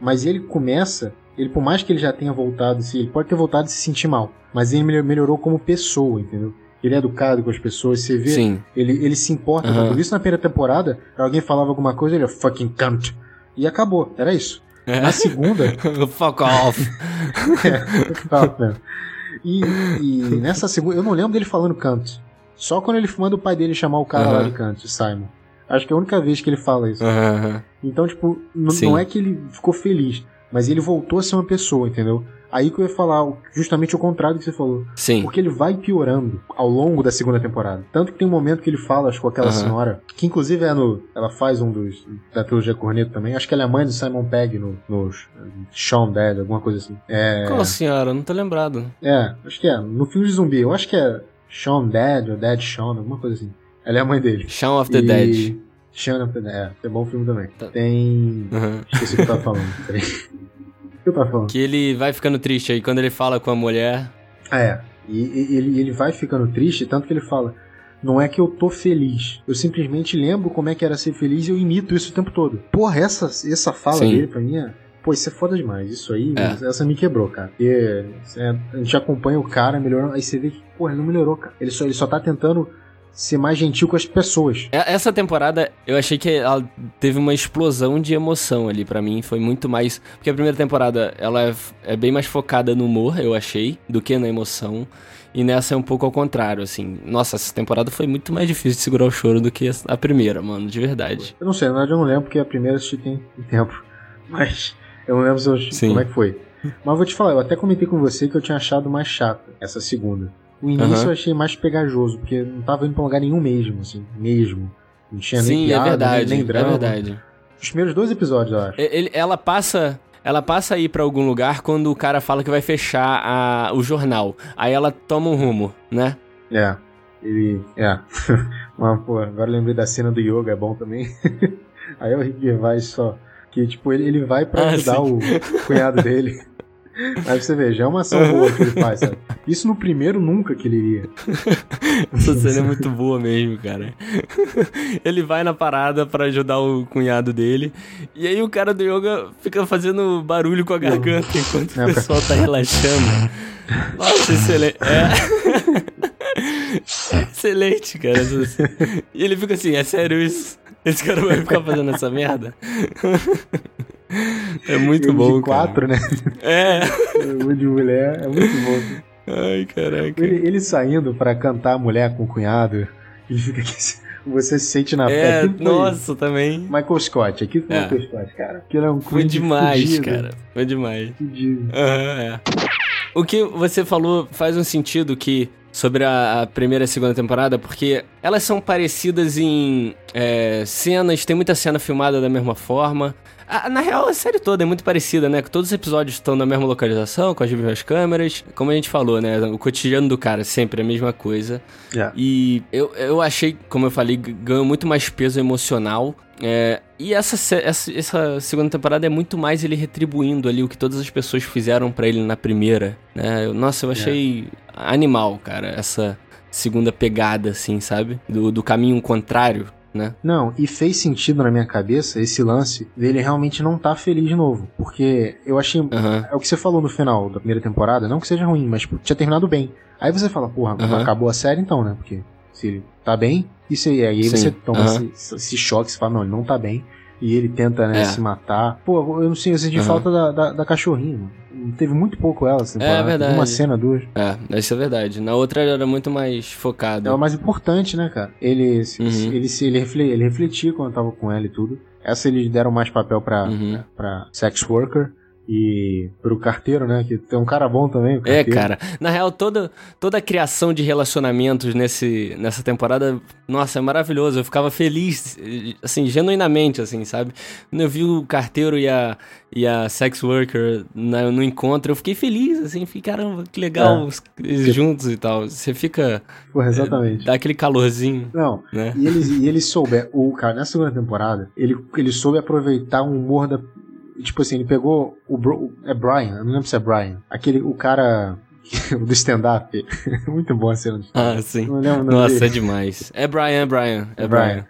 S2: Mas ele começa, ele por mais que ele já tenha voltado, ele pode ter voltado e se sentir mal. Mas ele melhorou como pessoa, entendeu? Ele é educado com as pessoas, você vê, Sim. Ele, ele se importa. Uhum. Por isso na primeira temporada, alguém falava alguma coisa, ele é fucking cunt. E acabou, era isso. É. Na segunda.
S1: fuck off.
S2: é, fuck off, mesmo. E, e, nessa segunda, eu não lembro dele falando cunt. Só quando ele manda o pai dele chamar o cara uhum. lá de cunt, Simon. Acho que é a única vez que ele fala isso.
S1: Uhum.
S2: Então, tipo, não é que ele ficou feliz, mas ele voltou a ser uma pessoa, entendeu? Aí que eu ia falar justamente o contrário que você falou.
S1: Sim.
S2: Porque ele vai piorando ao longo da segunda temporada. Tanto que tem um momento que ele fala acho, com aquela uhum. senhora, que inclusive é no. Ela faz um dos. da trilogia Corneto também. Acho que ela é mãe do Simon Pegg no, no Shaun Dead, alguma coisa assim. É...
S1: Qual senhora? Não tô lembrado.
S2: É, acho que é. No filme de zumbi, eu acho que é Shaun Dead ou Dead Shaun, alguma coisa assim. Ela é a mãe dele.
S1: Shaun of the e... Dead.
S2: Shaun of the Dead, é, é bom filme também. Tá. Tem. Uhum. Esqueci o que eu tava falando.
S1: Que eu tava falando? Que ele vai ficando triste aí quando ele fala com a mulher.
S2: É, e, e ele, ele vai ficando triste, tanto que ele fala: Não é que eu tô feliz. Eu simplesmente lembro como é que era ser feliz e eu imito isso o tempo todo. Porra, essa, essa fala
S1: Sim.
S2: dele pra mim é. Pô, isso é foda demais. Isso aí,
S1: É.
S2: essa me quebrou, cara. Porque é, a gente acompanha o cara melhorando. Aí você vê que, porra, ele não melhorou, cara. Ele só, ele só tá tentando ser mais gentil com as pessoas.
S1: É- Essa temporada, eu achei que ela teve uma explosão de emoção ali pra mim. Foi muito mais. Porque a primeira temporada, ela é, é bem mais focada no humor, eu achei, do que na emoção. E nessa é um pouco ao contrário, assim. Nossa, essa temporada foi muito mais difícil de segurar o choro do que a primeira, mano, de verdade.
S2: Eu não sei, na verdade eu não lembro porque a primeira eu assisti tem tem tempo. Mas eu não lembro se eu, como é que foi. Mas vou te falar, eu até comentei com você que eu tinha achado mais chata essa segunda. O início
S1: Aham.
S2: eu achei mais pegajoso, porque não tava indo pra lugar nenhum mesmo, assim, mesmo. Não tinha nem
S1: Sim,
S2: piada,
S1: é verdade.
S2: nem, nem drama.
S1: é verdade.
S2: Os primeiros dois episódios, eu acho.
S1: Ele- ela passa. Ela passa a ir pra algum lugar quando o cara fala que vai fechar a- o jornal. Aí ela toma um rumo, né?
S2: É. Ele. É. Mas, pô, agora eu lembrei da cena do yoga, é bom também. Aí é o Rick Gervais só. Que, tipo, ele, ele vai pra
S1: Ah,
S2: ajudar
S1: sim.
S2: o cunhado dele. Aí você vê, já é uma ação boa que ele faz, sabe? Isso no primeiro nunca que ele iria.
S1: Essa cena é muito boa mesmo, cara. Ele vai na parada pra ajudar o cunhado dele. E aí o cara do yoga fica fazendo barulho com a garganta enquanto
S2: É,
S1: o pessoal tá relaxando. Nossa, excelente. É. excelente, cara. E ele fica assim, é sério isso? Esse cara vai ficar fazendo essa merda? É muito bom,
S2: de quatro, né?
S1: cara. É.
S2: O de mulher é muito bom.
S1: Ai, caraca.
S2: Ele, ele saindo pra cantar a mulher com o cunhado, ele fica aqui. Você se sente na
S1: É,
S2: foi
S1: nossa, também.
S2: Michael Scott, aqui foi
S1: É.
S2: Michael Scott, cara. Aquilo é um
S1: Foi demais,
S2: fudido,
S1: cara. Foi demais.
S2: fudido.
S1: Aham, é. O que você falou faz um sentido que sobre a, primeira e a segunda temporada, porque elas são parecidas em é, cenas, tem muita cena filmada da mesma forma. A- na real, a série toda é muito parecida, né? Todos os episódios estão na mesma localização, com as mesmas câmeras. Como a gente falou, né? O cotidiano do cara é sempre a mesma coisa.
S2: É.
S1: E eu, eu achei, como eu falei, ganhou muito mais peso emocional. É, e essa, essa, essa segunda temporada é muito mais ele retribuindo ali o que todas as pessoas fizeram pra ele na primeira. Né? Nossa, eu achei animal, cara, essa segunda pegada, assim, sabe? Do, do caminho contrário, né?
S2: Não, e fez sentido na minha cabeça esse lance dele realmente não tá feliz de novo. Porque eu achei.
S1: Aham.
S2: É o que você falou no final da primeira temporada, não que seja ruim, mas tipo, tinha terminado bem. Aí você fala, porra,
S1: Aham.
S2: acabou a série então, né? Porque se ele tá bem, isso aí. Aí
S1: Sim,
S2: você toma
S1: aham.
S2: esse, esse choque, você fala, não, ele não tá bem. E ele tenta, né,
S1: É.
S2: se matar. Pô, eu não sei, eu senti
S1: Aham.
S2: falta da, da, da cachorrinha, mano. Teve muito pouco ela, temporada. Teve
S1: verdade.
S2: Uma cena, duas.
S1: É, isso é verdade. Na outra ele era muito mais focado.
S2: É o mais importante, né, cara? Ele, se-
S1: Uhum.
S2: ele, ele, refle- ele refletia quando tava com ela e tudo. Essa eles deram mais papel pra,
S1: Uhum.
S2: pra sex worker e pro carteiro, né? Que tem um cara bom também.
S1: É, cara. Na real, toda, toda a criação de relacionamentos nesse, nessa temporada, nossa, é maravilhoso. Eu ficava feliz, assim, genuinamente, assim, sabe? Quando eu vi o carteiro e a, e a sex worker na- no encontro, eu fiquei feliz, assim, fiquei, caramba, que legal,
S2: É.
S1: eles juntos e tal. Você fica,
S2: Porra, exatamente.
S1: dá aquele calorzinho,
S2: Não,
S1: né?
S2: e eles, e eles souber, o cara, na segunda temporada, ele, ele soube aproveitar o humor da. Tipo assim, ele pegou o. Bro- é Brian, eu não lembro se é Brian. Aquele, o cara do stand-up. Muito bom a cena.
S1: Ah, sim.
S2: Não lembro
S1: Nossa, é
S2: dele.
S1: demais. É Brian, é Brian, é
S2: É
S1: Brian.
S2: Brian.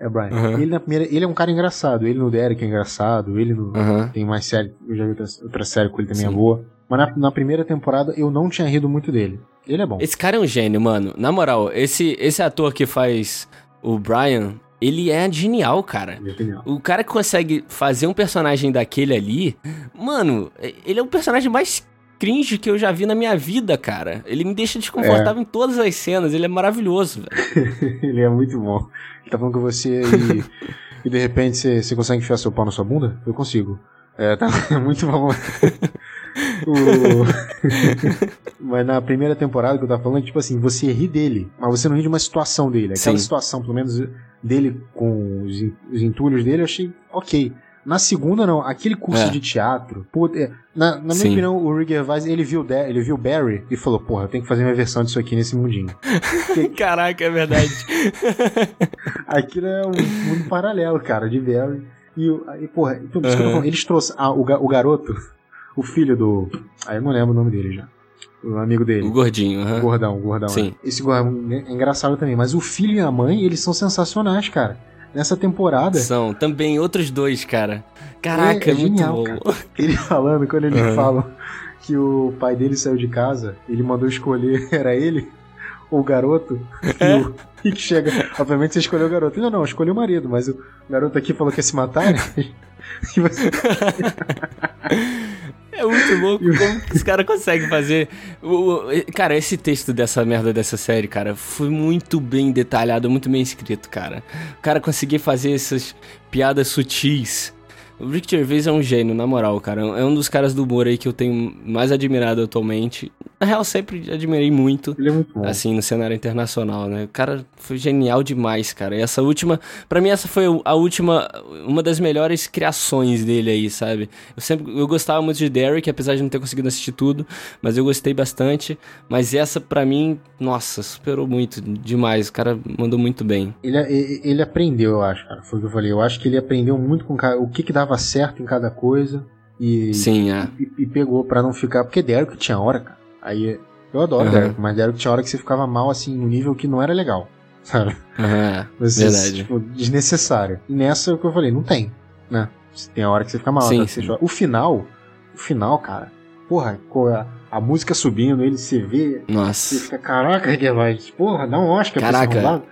S2: É Brian.
S1: Uhum.
S2: Ele na primeira. Ele é um cara engraçado. Ele no Derek é engraçado. Ele no.
S1: Aham.
S2: Tem mais série. Eu já vi outra, outra série com ele também,
S1: Sim.
S2: é boa. Mas na, na primeira temporada eu não tinha rido muito dele. Ele é bom.
S1: Esse cara é um gênio, mano. Na moral, esse, esse ator que faz o Brian, ele é genial, cara.
S2: opinião.
S1: O cara que consegue fazer um personagem daquele ali, mano, ele é o personagem mais cringe que eu já vi na minha vida, cara. Ele me deixa desconfortável em todas as cenas, ele é maravilhoso, velho.
S2: ele é muito bom. Ele tá falando com você e, e de repente você, você consegue enfiar seu pau na sua bunda? Eu consigo. É, tá muito bom. O- mas na primeira temporada que eu tava falando, tipo assim, você ri dele, mas você não ri de uma situação dele. Aquela
S1: Sim.
S2: situação, pelo menos dele com os, os entulhos dele, eu achei ok. Na segunda, não. Aquele curso
S1: É.
S2: de teatro. é, na, na minha
S1: Sim.
S2: opinião, o Rick Gervais, ele viu, Da- ele viu Barry e falou: Porra, eu tenho que fazer minha versão disso aqui nesse mundinho.
S1: Caraca, é verdade.
S2: Aquilo é um mundo paralelo, cara, de Barry. E, aí, porra, então, eles trouxeram ah, o, o garoto, o filho do. Ah, eu não lembro o nome dele já. o amigo dele.
S1: O gordinho, aham.
S2: O gordão, o gordão.
S1: Sim.
S2: é. Esse gordão é engraçado também. Mas o filho e a mãe, eles são sensacionais, cara. Nessa temporada,
S1: São também outros dois, cara. Caraca,
S2: É-
S1: é,
S2: é
S1: muito
S2: genial,
S1: bom.
S2: ele falando, quando ele
S1: Aham.
S2: fala que o pai dele saiu de casa, ele mandou escolher, era ele ou o garoto? E,
S1: É.
S2: o, e que chega, obviamente você escolheu o garoto. Não, não, escolhi o marido, mas o garoto aqui falou que ia se matar. né? E você-
S1: É muito louco como que os caras conseguem fazer. O- cara, esse texto dessa merda dessa série, cara, foi muito bem detalhado, muito bem escrito, cara. O cara conseguia fazer essas piadas sutis. O Rick Gervais é um gênio, na moral, cara. É um dos caras do humor aí que eu tenho mais admirado atualmente. Na real, sempre admirei muito.
S2: ele é muito bom.
S1: assim, no cenário internacional, né? O cara foi genial demais, cara. E essa última, Pra mim essa foi a última, uma das melhores criações dele aí, sabe? Eu sempre, eu gostava muito de Derek, apesar de não ter conseguido assistir tudo, mas eu gostei bastante. Mas essa pra mim, nossa, superou muito, demais. O cara mandou muito bem.
S2: Ele, ele, ele aprendeu, eu acho, cara. Foi o que eu falei. Eu acho que ele aprendeu muito com o que, que dava certo em cada coisa. E,
S1: Sim, é.
S2: e, e pegou pra não ficar. Porque Derek tinha hora, cara. Aí eu adoro
S1: Aham.
S2: Derek, mas Derek tinha hora que você ficava mal assim, no nível que não era legal. Sabe?
S1: Aham,
S2: Você,
S1: verdade.
S2: Tipo, desnecessário. E nessa é o que eu falei, não tem, né? Tem a hora que você fica mal.
S1: Sim,
S2: você
S1: sim.
S2: O final, o final, cara, porra, a, a música subindo, ele se vê, você
S1: Nossa.
S2: fica, caraca, que vai, porra, dá um Oscar pra esse
S1: Caraca.
S2: arrombado.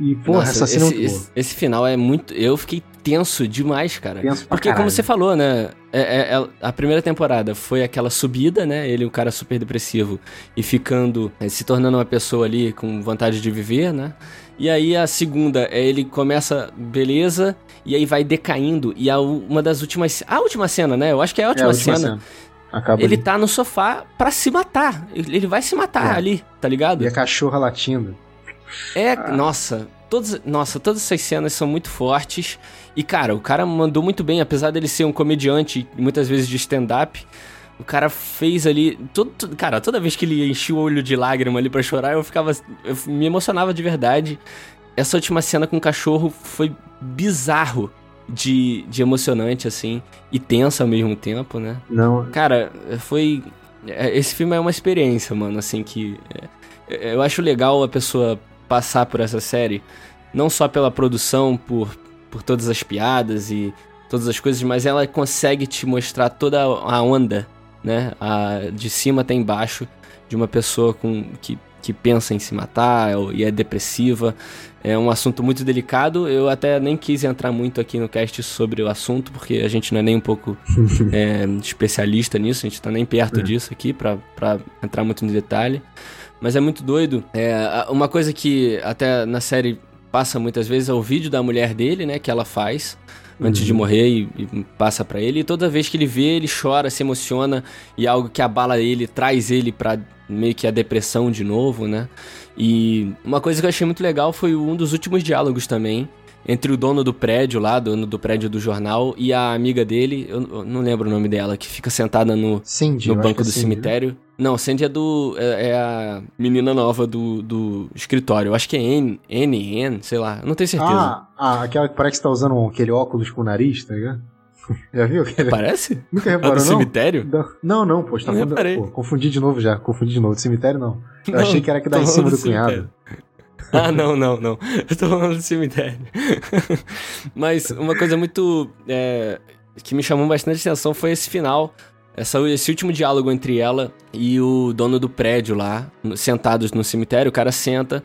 S2: E, porra,
S1: Nossa,
S2: essa cena
S1: esse,
S2: é muito boa.
S1: esse, esse final é muito. Eu fiquei tenso demais, cara.
S2: Penso pra
S1: Porque,
S2: caralho.
S1: como você falou, né? é- é- é- a primeira temporada foi aquela subida, né? Ele, um cara super depressivo, e ficando, é, se tornando uma pessoa ali com vontade de viver, né? E aí a segunda é ele começa, beleza, e aí vai decaindo. E a, uma das últimas. A última cena, né? Eu acho que é a
S2: É,
S1: última,
S2: a última
S1: cena.
S2: cena. Acaba
S1: Ele
S2: ali.
S1: tá no sofá pra se matar. Ele vai se matar
S2: É.
S1: ali, tá ligado?
S2: E a cachorra latindo.
S1: É,
S2: Ah.
S1: nossa, todas, nossa, todas essas cenas são muito fortes. E, cara, o cara mandou muito bem, apesar dele ser um comediante, muitas vezes de stand-up. O cara fez ali. Todo, cara, toda vez que ele enchia o olho de lágrima ali pra chorar, eu ficava. Eu me emocionava de verdade. Essa última cena com o cachorro foi bizarro de, de emocionante, assim. E tensa ao mesmo tempo, né?
S2: Não,
S1: Cara, foi. é, Esse filme é uma experiência, mano, assim, que. é, Eu acho legal a pessoa passar por essa série, não só pela produção, por, por todas as piadas e todas as coisas, mas ela consegue te mostrar toda a onda, né? A, de cima até embaixo, de uma pessoa com, que, que pensa em se matar ou- e é depressiva. É um assunto muito delicado. Eu até nem quis entrar muito aqui no cast sobre o assunto, porque a gente não é nem um pouco é, especialista nisso, a gente tá nem perto
S2: É.
S1: disso aqui pra entrar muito no detalhe. Mas é muito doido. É, uma coisa que até na série passa muitas vezes é o vídeo da mulher dele, né, que ela faz antes de morrer e, e passa pra ele. E toda vez que ele vê, ele chora, se emociona e é algo que abala ele, traz ele pra meio que a depressão de novo, né? E uma coisa que eu achei muito legal foi um dos últimos diálogos também. Entre o dono do prédio lá, dono do prédio do jornal, e a amiga dele, eu, não lembro o nome dela, que fica sentada no,
S2: Cindy,
S1: no banco
S2: é
S1: do
S2: Cindy,
S1: cemitério. Não, Sandy é do. É, é a menina nova do, do escritório. Eu acho que é N, N, N, sei lá. Não tenho certeza.
S2: Ah, ah, aquela que parece que tá usando aquele óculos com o nariz, tá ligado? Já viu?
S1: Parece?
S2: Nunca
S1: É
S2: reparou,
S1: do
S2: não?
S1: cemitério?
S2: Não, não, pô, tá
S1: Não
S2: falando- pô, confundi de novo já, confundi de novo. Do cemitério não. Eu
S1: Não,
S2: achei que era que dá em cima
S1: falando
S2: do cunhado.
S1: Ah, não, não, não. Eu tô falando do cemitério. Mas uma coisa muito. é, que me chamou bastante atenção foi esse final. Essa, esse último diálogo entre ela e o dono do prédio lá, sentados no cemitério. O cara senta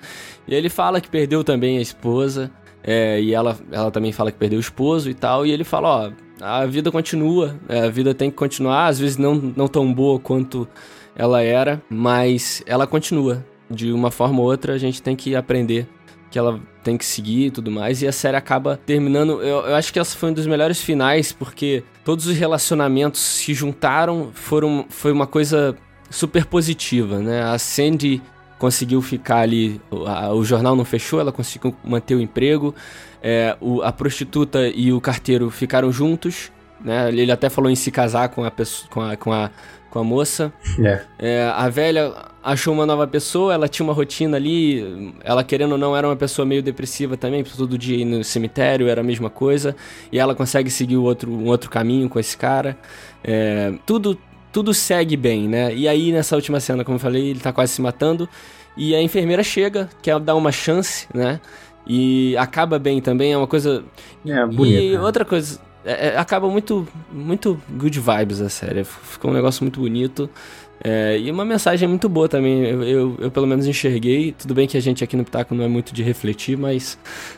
S1: e ele fala que perdeu também a esposa. é, e ela, ela também fala que perdeu o esposo e tal. E ele fala: Ó, a vida continua, é, a vida tem que continuar. Às vezes não, não tão boa quanto ela era, mas ela continua. De uma forma ou outra, a gente tem que aprender que ela tem que seguir e tudo mais. E a série acaba terminando. Eu, eu acho que essa foi um dos melhores finais, porque todos os relacionamentos se juntaram, foram, foi uma coisa super positiva, né? A Sandy conseguiu ficar ali, a- o jornal não fechou, ela conseguiu manter o emprego. É, o- a prostituta e o carteiro ficaram juntos, né? Ele até falou em se casar com a, pessoa, com a, com a, com a moça.
S2: É.
S1: É, a velha achou uma nova pessoa, ela tinha uma rotina ali, ela querendo ou não era uma pessoa meio depressiva também, todo dia ir no cemitério era a mesma coisa, e ela consegue seguir o outro, um outro caminho com esse cara. É, tudo tudo segue bem, né? E aí, nessa última cena, como eu falei, ele tá quase se matando. E a enfermeira chega, quer dar uma chance, né? E acaba bem também, é uma coisa.
S2: É.
S1: E outra coisa, é, é, acaba muito, muito good vibes a série. Ficou um negócio muito bonito. É, e uma mensagem muito boa também, eu, eu, eu, pelo menos enxerguei. Tudo bem que a gente aqui no Pitaco não é muito de refletir, mas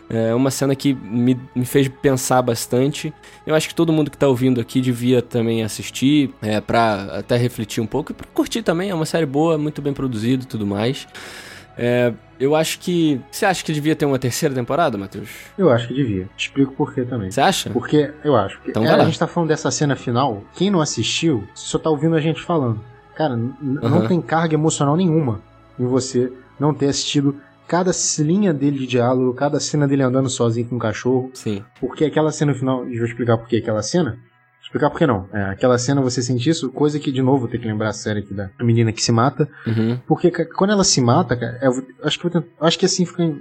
S1: é uma cena que me, me fez pensar bastante. Eu acho que todo mundo que tá ouvindo aqui devia também assistir, é, pra até refletir um pouco e pra curtir também. É uma série boa, muito bem produzida e tudo mais. É, eu acho que. Você acha que devia ter uma terceira temporada, Matheus?
S2: Eu acho que devia. Te explico por quê também.
S1: Você acha?
S2: Porque eu acho.
S1: Então
S2: é, a gente tá falando dessa cena final. Quem não assistiu, só tá ouvindo a gente falando. Cara, n- não tem carga emocional nenhuma em você não ter assistido cada linha dele de diálogo, cada cena dele andando sozinho com o cachorro.
S1: Sim.
S2: Porque aquela cena final. E vou explicar por que aquela cena. Explicar por que não. É, aquela cena você sente isso, coisa que, de novo, vou ter que lembrar a série aqui da menina que se mata.
S1: Uhum.
S2: Porque quando ela se mata, cara, eu vou- acho que eu vou tent- acho que assim fica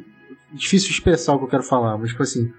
S2: difícil expressar o que eu quero falar, mas tipo assim,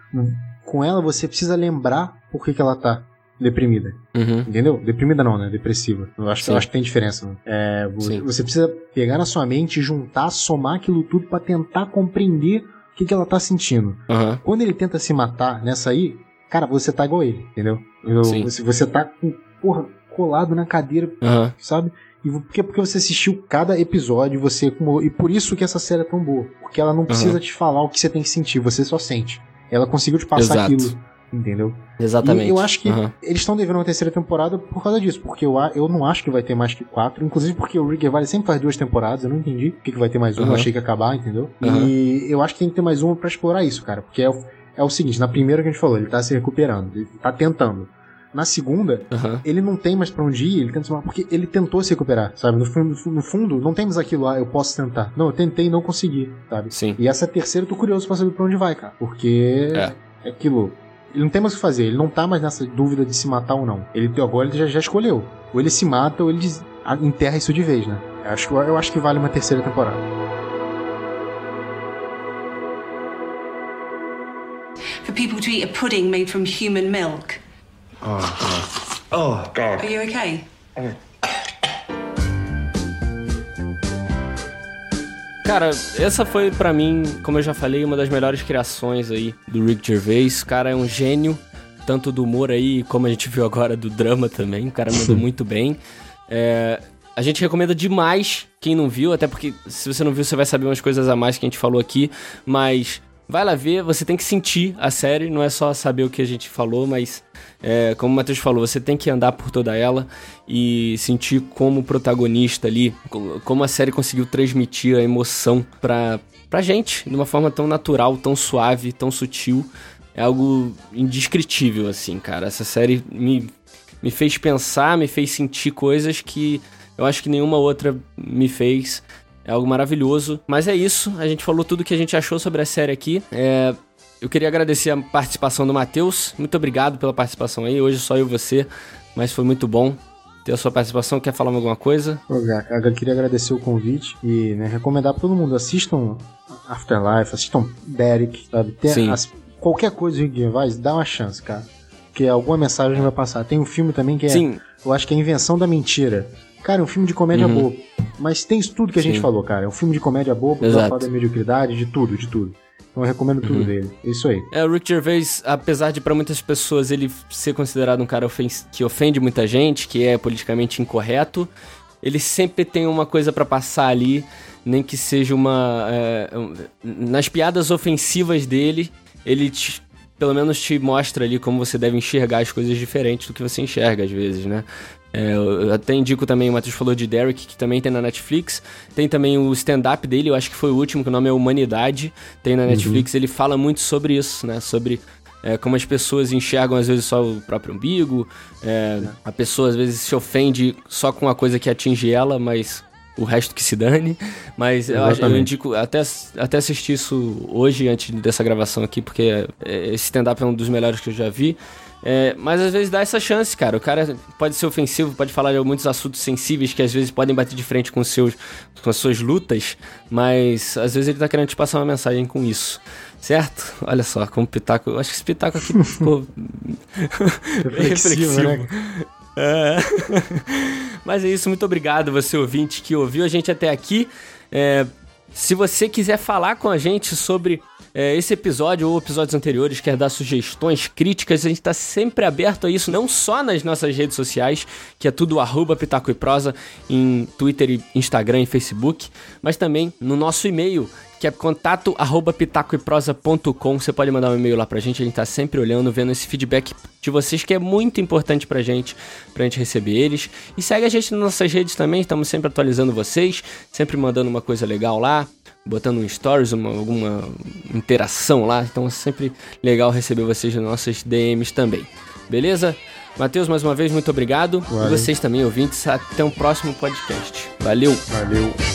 S2: com ela você precisa lembrar por que, que ela tá deprimida,
S1: Uhum.
S2: entendeu? Deprimida não, né? Depressiva. Eu acho,
S1: Sim.
S2: eu acho que tem diferença. Né? É, vo-
S1: Sim.
S2: você precisa pegar na sua mente, juntar, somar aquilo tudo pra tentar compreender o que, que ela tá sentindo.
S1: Aham.
S2: Quando ele tenta se matar nessa aí, cara, você tá igual ele, entendeu? Eu- você, você tá com, porra, colado na cadeira
S1: Aham.
S2: sabe? E porque, porque você assistiu cada episódio, você acumulou- e por isso que essa série é tão boa, porque ela não precisa te falar o que você tem que sentir, você só sente. Ela conseguiu te passar
S1: Exato.
S2: aquilo, entendeu?
S1: Exatamente.
S2: E eu acho que
S1: Aham.
S2: eles estão devendo uma terceira temporada por causa disso, porque eu, eu não acho que vai ter mais que quatro, inclusive porque o Rick Gervais sempre faz duas temporadas, eu não entendi por que, que vai ter mais uma, eu achei que ia acabar, entendeu? E eu acho que tem que ter mais uma pra explorar isso, cara, porque é o, é o seguinte, na primeira que a gente falou, ele tá se recuperando, ele tá tentando. Na segunda,
S1: Aham.
S2: ele não tem mais pra onde ir, ele tenta se matar, porque ele tentou se recuperar, sabe? No fundo, no fundo, não temos aquilo, ah, eu posso tentar. Não, eu tentei e não consegui, sabe?
S1: Sim.
S2: E essa terceira eu tô curioso pra saber pra onde vai, cara. Porque
S1: É.
S2: é aquilo. Ele não tem mais o que fazer, ele não tá mais nessa dúvida de se matar ou não. Ele agora ele já, já escolheu. Ou ele se mata ou ele enterra isso de vez, né? Eu acho, eu acho que vale uma terceira temporada.
S3: For people to eat a pudding made from human milk.
S4: Oh, God. Oh, God.
S3: Are you okay?
S1: Cara, essa foi pra mim, como eu já falei, uma das melhores criações aí do Rick Gervais. O cara é um gênio, tanto do humor aí, como a gente viu agora do drama também. O cara mandou muito bem. É, a gente recomenda demais quem não viu, até porque se você não viu, você vai saber umas coisas a mais que a gente falou aqui. Mas vai lá ver, você tem que sentir a série, não é só saber o que a gente falou, mas é, como o Matheus falou, você tem que andar por toda ela e sentir como protagonista ali, co- como a série conseguiu transmitir a emoção pra, pra gente de uma forma tão natural, tão suave, tão sutil. É algo indescritível, assim, cara. Essa série me, me fez pensar, me fez sentir coisas que eu acho que nenhuma outra me fez. É algo maravilhoso. Mas é isso, a gente falou tudo que a gente achou sobre a série aqui. É, eu queria agradecer a participação do Matheus. Muito obrigado pela participação aí. Hoje só eu e você, mas foi muito bom ter a sua participação. Quer falar alguma coisa?
S2: Eu queria agradecer o convite e né, recomendar pra todo mundo. Assistam Afterlife, assistam Derek, sabe? Tem
S1: Sim.
S2: as- qualquer coisa do Rick Gervais, dá uma chance, cara. Porque alguma mensagem vai passar. Tem um filme também que é,
S1: Sim.
S2: eu acho que é Invenção da Mentira. Cara, é um filme de comédia
S1: Uhum.
S2: boa. Mas tem isso tudo que a gente
S1: Sim.
S2: falou, cara. É um filme de comédia boa,
S1: Exato.
S2: falar da mediocridade, de tudo, de tudo. Então eu recomendo tudo
S1: Uhum.
S2: dele. É isso aí.
S1: É, o Rick Gervais, apesar de pra muitas pessoas ele ser considerado um cara ofen- que ofende muita gente, que é politicamente incorreto, ele sempre tem uma coisa pra passar ali, nem que seja uma. é, nas piadas ofensivas dele, ele te- pelo menos te mostra ali como você deve enxergar as coisas diferentes do que você enxerga às vezes, né? É, eu até indico também, o Matheus falou de Derek, que também tem na Netflix. Tem também o stand-up dele, eu acho que foi o último, que o nome é Humanidade. Tem na Netflix, ele fala muito sobre isso, né? Sobre é, como as pessoas enxergam às vezes só o próprio umbigo. é, a pessoa às vezes se ofende só com a coisa que atinge ela, mas o resto que se dane. Mas eu, acho- eu indico até, até assistir isso hoje, antes dessa gravação aqui, porque é, esse stand-up é um dos melhores que eu já vi. É, mas às vezes dá essa chance, cara. O cara pode ser ofensivo, pode falar de muitos assuntos sensíveis que às vezes podem bater de frente com, seus, com as suas lutas, mas às vezes ele tá querendo te passar uma mensagem com isso. Certo? Olha só, como pitaco. Eu acho que esse pitaco aqui ficou reflexivo.
S2: né?
S1: É. Mas é isso, muito obrigado você ouvinte que ouviu a gente até aqui. É, se você quiser falar com a gente sobre é, esse episódio ou episódios anteriores, quer dar sugestões, críticas, a gente está sempre aberto a isso, não só nas nossas redes sociais, que é tudo arroba Pitaco e Prosa, em Twitter, Instagram e Facebook, mas também no nosso e-mail, que é contato arroba pitacoeprosa.com. Você pode mandar um e-mail lá pra gente, a gente tá sempre olhando, vendo esse feedback de vocês, que é muito importante pra gente, pra gente receber eles. E segue a gente nas nossas redes também, estamos sempre atualizando vocês, sempre mandando uma coisa legal lá, botando um stories, uma, alguma interação lá. Então é sempre legal receber vocês nas nossas DMs também. Beleza? Matheus, mais uma vez, muito obrigado. Valeu. E vocês também, ouvintes. Até um próximo podcast. Valeu!
S2: Valeu!